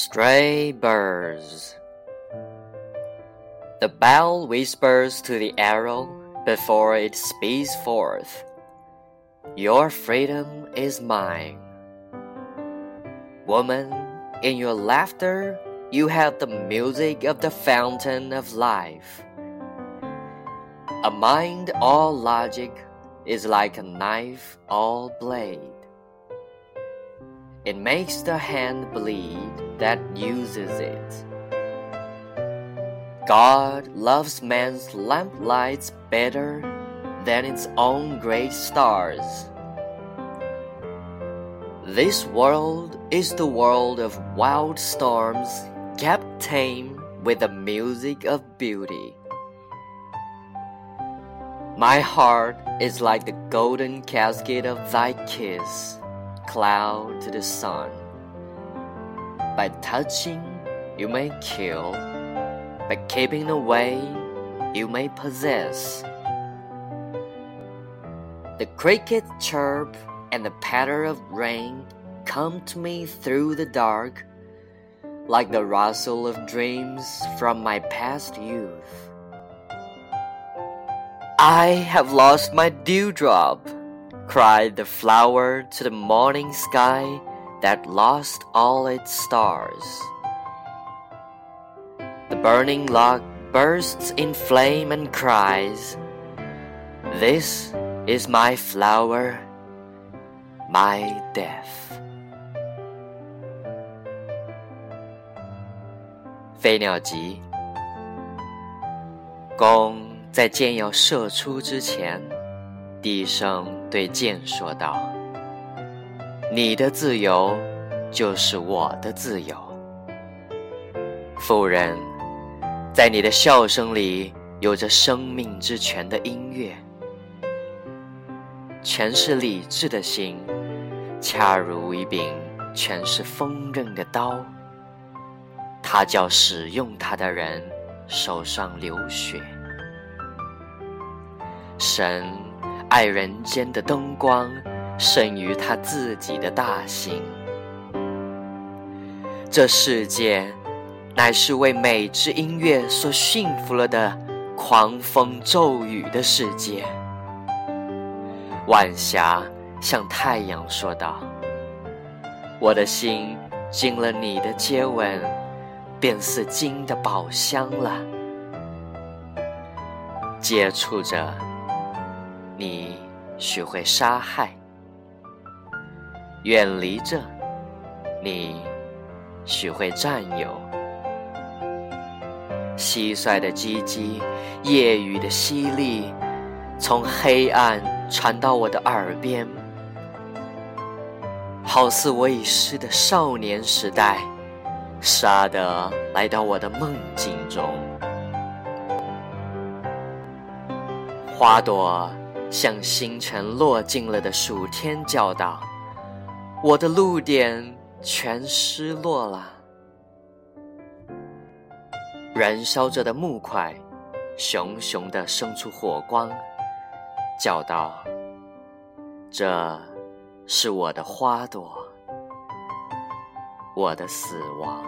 Stray birds. The bell whispers to the arrow before it speeds forth. Your freedom is mine. Woman, in your laughter, you have the music of the fountain of life. A mind all logic is like a knife all blade. It makes the hand bleed that uses it. God loves man's lamplights better than its own great stars. This world is the world of wild storms kept tame with the music of beauty. My heart is like the golden casket of thy kiss cloud to the sun. By touching, you may kill, by keeping away, you may possess. The cricket chirp and the patter of rain come to me through the dark, like the rustle of dreams from my past youth. I have lost my dewdrop cried the flower to the morning sky that lost all its stars. The burning log bursts in flame and cries, This is my flower, my death. 飞鸟集，弓在箭要射出之前。 低声对剑说道：“你的自由，就是我的自由。妇人，在你的笑声里，有着生命之泉的音乐。全是理智的心，恰如一柄全是锋刃的刀。它叫使用它的人手上流血。神。”爱人间的灯光，胜于他自己的大心。这世界，乃是为美之音乐所驯服了的狂风骤雨的世界。晚霞向太阳说道：“我的心经了你的接吻，便似金的宝箱了。”接触着。你学会杀害，远离着；你学会占有。蟋蟀的唧唧，夜雨的淅沥，从黑暗传到我的耳边，好似我已逝的少年时代，杀的来到我的梦境中，花朵。向星辰落尽了的暑天叫道：“我的露点全失落了。”燃烧着的木块，熊熊的生出火光，叫道：“这是我的花朵，我的死亡。”